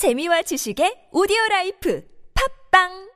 재미와 지식의 오디오 라이프 팝빵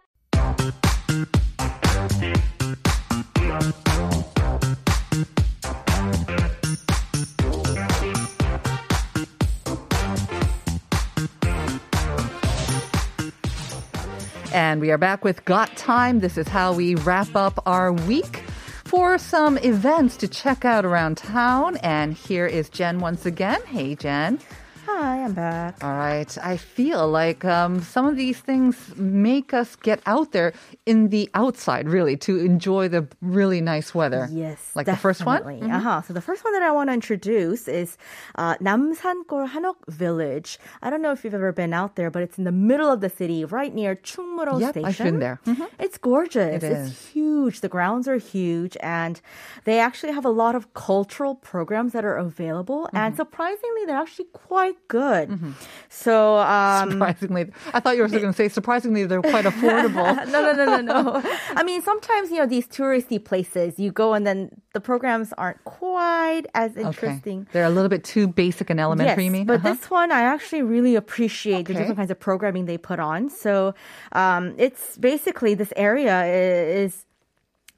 And we are back with Got Time. This is how we wrap up our week for some events to check out around town. And here is Jen once again. Hey, Jen. Hi, I'm back. All right. I feel like um, some of these things make us get out there in the outside, really, to enjoy the really nice weather. Yes, Like the first one? definitely. Uh-huh. So the first one that I want to introduce is uh, Namsan-gol Hanok Village. I don't know if you've ever been out there, but it's in the middle of the city, right near Chungmuro Yep, Station. I've been there. Mhm. It's gorgeous. It it's is. huge. The grounds are huge, and they actually have a lot of cultural programs that are available. Mm-hmm. And surprisingly, they're actually quite good. So um, Surprisingly, I thought you were going to say surprisingly they're quite affordable. no, no, no, no, no. I mean, sometimes you know these touristy places, you go and then the programs aren't quite as interesting. They're a little bit too basic and elementary, Yes, you mean? but Uh-huh. this one I actually really appreciate the different kinds of programming they put on. So um, it's basically this area is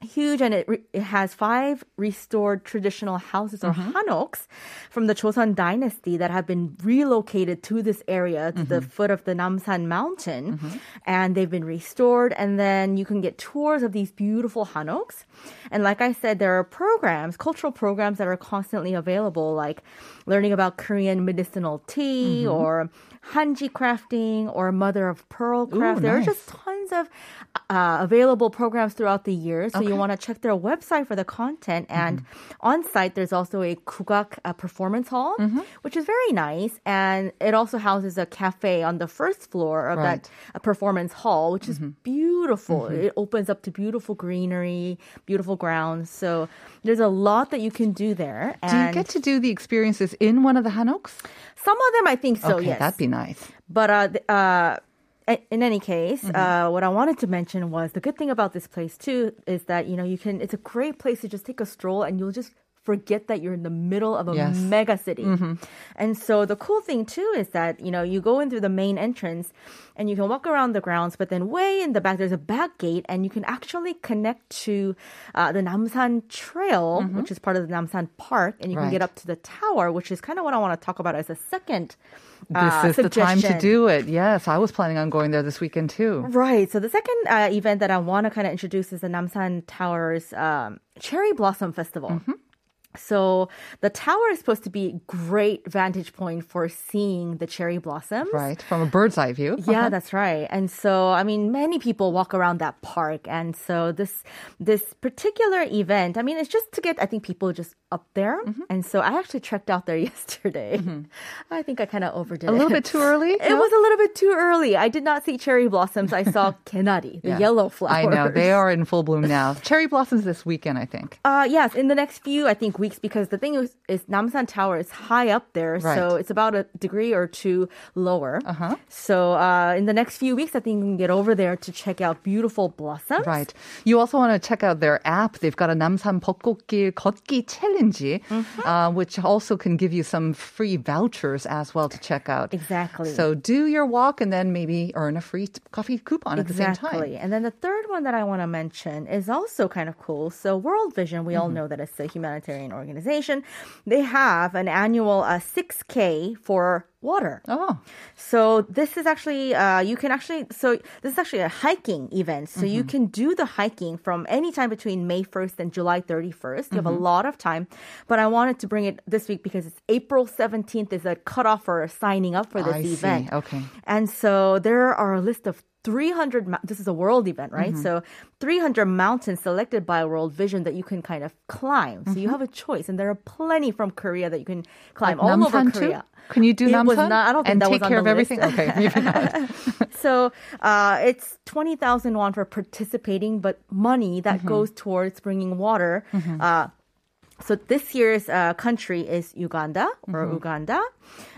huge and it, re- it has five restored traditional houses or Mm-hmm. hanoks from the Joseon dynasty that have been relocated to this area to the Mm-hmm. foot of the Namsan mountain and they've been restored and then you can get tours of these beautiful hanoks and like I said there are programs cultural programs that are constantly available like learning about Korean medicinal tea Mm-hmm. or hanji crafting or mother of pearl craft there are nice. just tons of uh, available programs throughout the year. So you want to check their website for the content. And Mm-hmm. on site, there's also a Kugak uh, performance hall, Mm-hmm. which is very nice. And it also houses a cafe on the first floor of Right. that uh, performance hall, which Mm-hmm. is beautiful. It opens up to beautiful greenery, beautiful grounds. So there's a lot that you can do there. Do you get to do the experiences in one of the Hanoks? some of them, I think so, okay, yes. that'd be nice. But uh, uh, in any case, Mm-hmm. uh, what I wanted to mention was the good thing about this place too is that you know you can. It's a great place to just take a stroll and you'll just forget that you're in the middle of a Yes. Mm-hmm. mega city. And so the cool thing too is that you know you go in through the main entrance and you can walk around the grounds, but then way in the back there's a back gate and you can actually connect to uh, the Namsan Trail, which is part of the Namsan Park, and you can get Mm-hmm. Up to the tower, which is kind of what I want to talk about as a second. This uh, is the time to do it. Yes, I was planning on going there this weekend too. Right. So the second uh, event that I want to kind of introduce is the Namsan Towers um, Cherry Blossom Festival. Mm-hmm. So the tower is supposed to be a great vantage point for seeing the cherry blossoms. Right, from a bird's eye view. Yeah, that's right. And so, I mean, many people walk around that park, and so this this particular event, I mean, it's just to get, I think, people just up there. Mm-hmm. And so, I actually trekked out there yesterday. I think I kind of overdid it. A little bit too early? It No? was a little bit too early. I did not see cherry blossoms. I saw kenari, the Yeah. yellow flowers. I know they are in full bloom now. Cherry blossoms this weekend, I think. Uh, yes, in the next few, I think, weeks, because the thing is, is Namsan Tower is high up there, so Right. it's about a degree or two lower. Uh-huh. So uh, in the next few weeks, I think you can get over there to check out beautiful blossoms. Right. You also want to check out their app. They've got a 남산 벚꽃길 걷기 challenge, Mm-hmm. uh, which also can give you some free vouchers as well to check out. Exactly. So do your walk and then maybe earn a free t- coffee coupon at the same Exactly. time. And then the third one that I want to mention is also kind of cool. So World Vision, we Mm-hmm. all know that it's a humanitarian organization. They have an annual uh, 6K for water. Oh, So this is actually uh, you can actually so this is actually a hiking event. So you can do the hiking from any time between May 1st and July 31st. You have a lot of time, but I wanted to bring it this week because it's April 17th is a cutoff for signing up for this I see. event. Okay. And so there are a list of 300 this is a world event right so 300 mountains selected by world vision that you can kind of climb so you have a choice and there are plenty from korea that you can climb Like all over Namsan too? korea Can you do It was Namsan? not- I don't think and that take was on care the of list. Okay, maybe not. So uh, it's 20,000 won for participating, but money that Mm-hmm. goes towards bringing water. Uh, so this year's uh, country is Uganda or Mm-hmm. Uganda.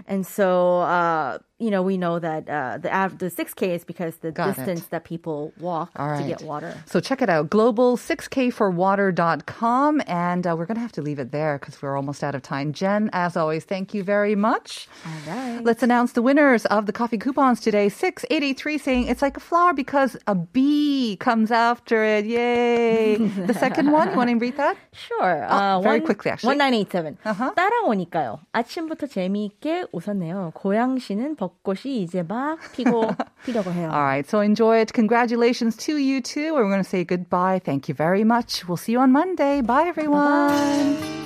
And so, uh, you know, we know that uh, the av- the 6K is because the Got it. distance that people walk All to right. get water. So check it out, global6kforwater.com. And uh, we're going to have to leave it there because we're almost out of time. Jen, as always, thank you very much. All right. Let's announce the winners of the coffee coupons today. 683 saying it's like a flower because a bee comes after it. Yay. the second one, you want to read that? Sure. Oh, very quickly, actually. 1987. Uh-huh. 따라오니까요. 아침부터 재미 있게 웃었네요. 고양시는 벚꽃이 이제 막 피고 피려고 해요. All right, so enjoy it. Congratulations to you too. We're going to say goodbye. Thank you very much. We'll see you on Monday. Bye, everyone.